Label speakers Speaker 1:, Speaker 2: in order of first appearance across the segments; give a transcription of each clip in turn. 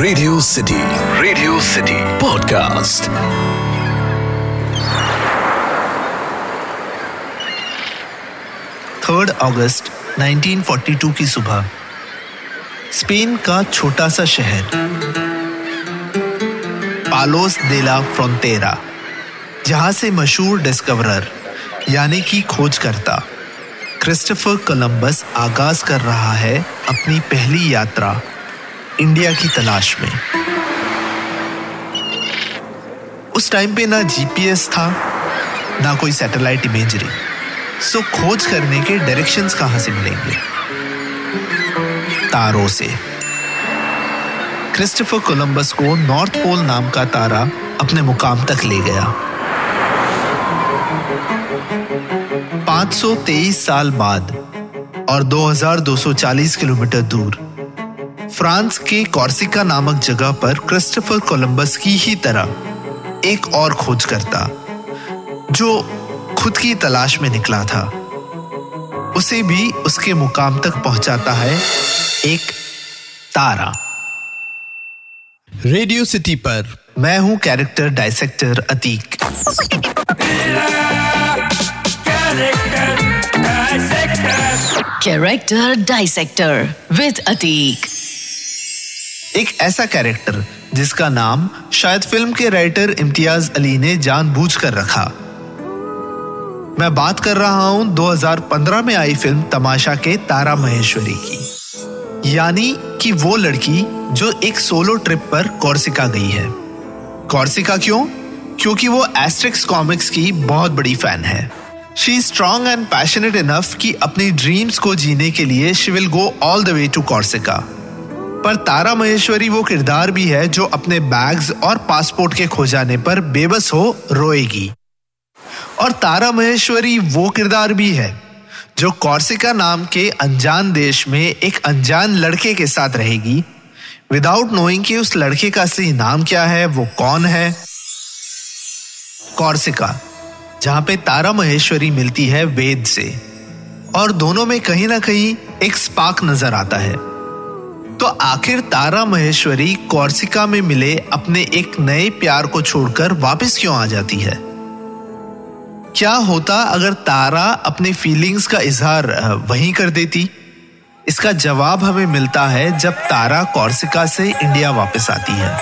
Speaker 1: Radio city radio city podcast
Speaker 2: third August 1942 की सुबह। Spain का छोटा सा शहर। पालोस देला फ्रोंटेरा, जहाँ से मशहूर डिस्कवरर, यानी कि खोजकर्ता, क्रिस्टोफर कोलंबस आगाज़ कर रहा है अपनी पहली यात्रा। इंडिया की तलाश में। उस टाइम पे ना जीपीएस था, ना कोई सैटेलाइट इमेजरी सो खोज करने के डायरेक्शंस कहाँ से मिलेंगे? तारों से। क्रिस्टोफर कोलंबस को नॉर्थ पोल नाम का तारा अपने मुकाम तक ले गया। 523 साल बाद और 2240 किलोमीटर दूर फ्रांस के कॉर्सिका नामक जगह पर क्रिस्टोफर कोलंबस की ही तरह एक और खोज करता जो खुद की तलाश में निकला था। उसे भी उसके मुकाम तक पहुंचाता है एक तारा। रेडियो सिटी पर। मैं हूँ character dissector Ateeq.
Speaker 3: Character dissector with Ateeq
Speaker 2: एक ऐसा कैरेक्टर जिसका नाम शायद फ़िल्म के राइटर इम्तियाज़ अली ने जानबूझकर रखा। मैं बात कर रहा हूँ 2015 में आई फ़िल्म तमाशा के तारा महेश्वरी की। यानी कि वो लड़की जो एक सोलो ट्रिप पर कौरसिका गई है। कौरसिका क्यों? क्योंकि वो एस्ट्रिक्स कॉमिक्स की बहुत बड़ी फ़ैन है। She strong and passionate enough कि अपनी ड्रीम्स को जीने के लिए she will go all the way to Corsica पर तारा महेश्वरी वो किरदार भी है जो अपने बैग्स और पासपोर्ट के खो जाने पर बेबस हो रोएगी। और तारा महेश्वरी वो किरदार भी है जो कॉर्सिका नाम के अनजान देश में एक अनजान लड़के के साथ रहेगी। विदाउट नोइंग कि उस लड़के का असली नाम क्या है, वो कौन है? कॉर्सिका, जहाँ पे तारा महेश्वरी मिलती है वेद से। और दोनों में कहीं ना कहीं एक स्पार्क नज़र आता है। तो आखिर तारा महेश्वरी कौरसिका में मिले अपने एक नए प्यार को छोड़कर वापस क्यों आ जाती है? क्या होता अगर तारा अपनी फीलिंग्स का इजहार वहीं कर देती? इसका जवाब हमें मिलता है जब तारा कौरसिका से इंडिया वापस आती है।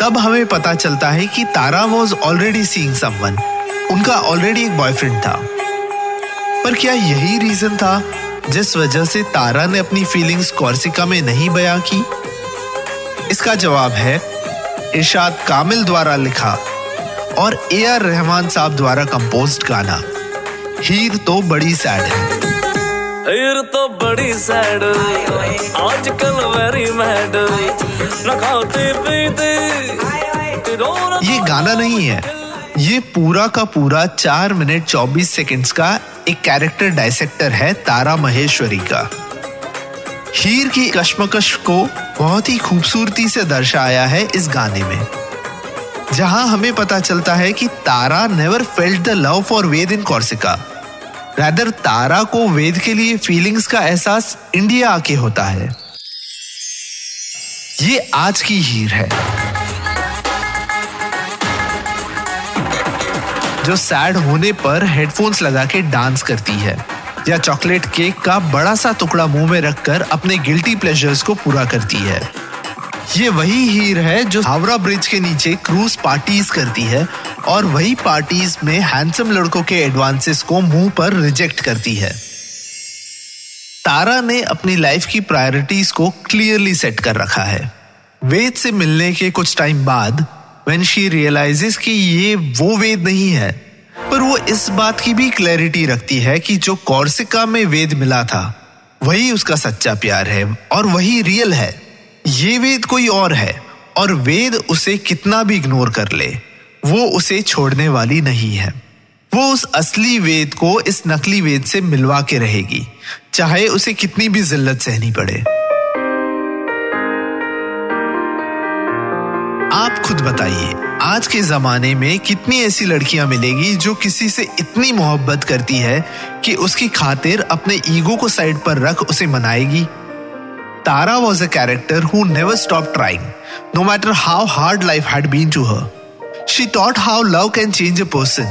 Speaker 2: तब हमें पता चलता है कि Tara was already seeing someone उनका ऑलरेडी एक बॉयफ्रेंड था। पर क्या यही रीजन था? जिस वजह से तारा ने अपनी फीलिंग्स कॉर्सिका में नहीं बयां की? इसका जवाब है इरशाद कामिल द्वारा लिखा और ए आर रहमान साहब द्वारा कंपोज्ड गाना। हीर तो बड़ी सैड है।
Speaker 4: हीर तो बड़ी सैड आजकल वेरी मैड
Speaker 2: ये गाना नहीं है। ये पूरा का पूरा चार मिनट चौबीस सेकंड्स का एक कैरेक्टर डायसेक्टर है तारा महेश्वरी का। हीर की कश्मकश को बहुत ही खूबसूरती से दर्शाया है इस गाने में। जहाँ हमें पता चलता है कि Tara never felt the love for Ved in Corsica rather Tara को वेद के लिए फीलिंग्स का एहसास इंडिया आके होता है। ये आज की हीर है। जो सैड होने पर हेडफोन्स लगा के डांस करती है। या चॉकलेट केक का बड़ा सा टुकड़ा मुँह में रखकर अपने गिल्टी प्लेजर्स को पूरा करती है। ये वही हीर है जो हावड़ा ब्रिज के नीचे क्रूज पार्टीज़ करती है और वही पार्टीज़ में हैंडसम लड़कों के एडवांसेस को मुँह पर रिजेक्ट करती है। तारा ने अपनी लाइफ की प्रायोरिटीज को क्लियरली सेट कर रखा है। वेद से मिलने के कुछ टाइम बाद व्हेन शी रियलाइजेस कि ये वो वेद नहीं है, पर वो इस बात की भी क्लैरिटी रखती है कि जो कॉर्सिका में वेद मिला था, वही उसका सच्चा प्यार है और वही रियल है। ये वेद कोई और है और वेद उसे कितना भी इग्नोर कर ले, वो उसे छोड़ने वाली नहीं है। वो उस असली वेद को इस नकली वेद से मिलवा के रहेगी, चाहे उसे कितनी भी जिल्लत सहनी पड़े। खुद बताइए आज के जमाने में कितनी ऐसी लड़कियाँ मिलेगी जो किसी से इतनी मोहब्बत करती है कि उसकी खातिर अपने ईगो को साइड पर रख उसे मनाएगी Tara was a character who never stopped trying, no matter how hard life had been to her. She taught how love can change a person,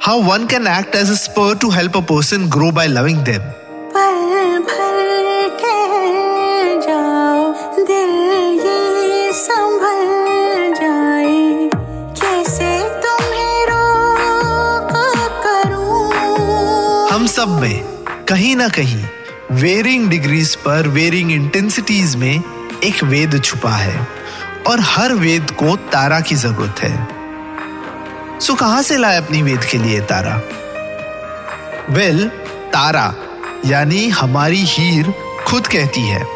Speaker 2: how one can act as a spur to help a person grow by loving them. सब में कहीं ना कहीं varying degrees पर varying intensities में एक वेद छुपा है और हर वेद को तारा की ज़रूरत है। सो कहाँ से लाए अपनी वेद के लिए तारा? वेल well, तारा यानी हमारी हीर खुद कहती है।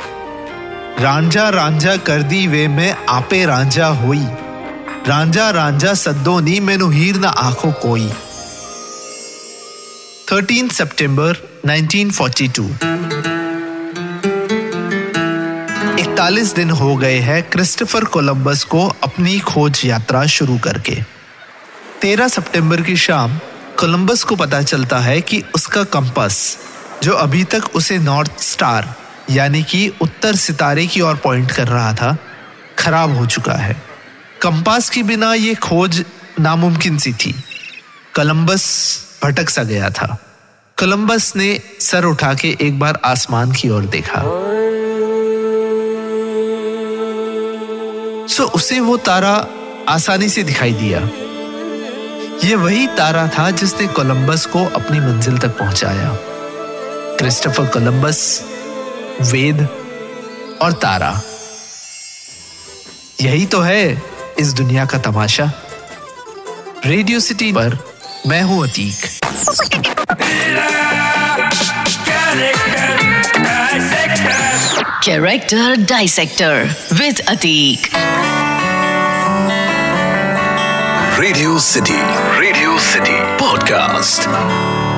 Speaker 2: रांझा रांझा कर दी वे में आपे रांझा होई। रांझा रांझा सद्दो नी मैनू हीर ना आँखों कोई। 13 सितंबर 1942 इकतालीस दिन हो गए हैं क्रिस्टोफर कोलंबस को अपनी खोज यात्रा शुरू करके। 13 सितंबर की शाम कोलंबस को पता चलता है कि उसका कंपास, जो अभी तक उसे नॉर्थ स्टार, यानी कि उत्तर सितारे की ओर पॉइंट कर रहा था, खराब हो चुका है। कंपास के बिना ये खोज नामुमकिन सी थी। कोलंबस भटक सा गया था। कोलंबस ने सर उठा के एक बार आसमान की ओर देखा। सो उसे वो तारा आसानी से दिखाई दिया। ये वही तारा था जिसने कोलंबस को अपनी मंजिल तक पहुँचाया। क्रिस्टोफर कोलंबस वेद और तारा। यही तो है इस दुनिया का तमाशा। रेडियो सिटी पर मैं हूँ Atiq
Speaker 3: Character Dissector with Atik.
Speaker 1: Radio City. Radio City. Podcast.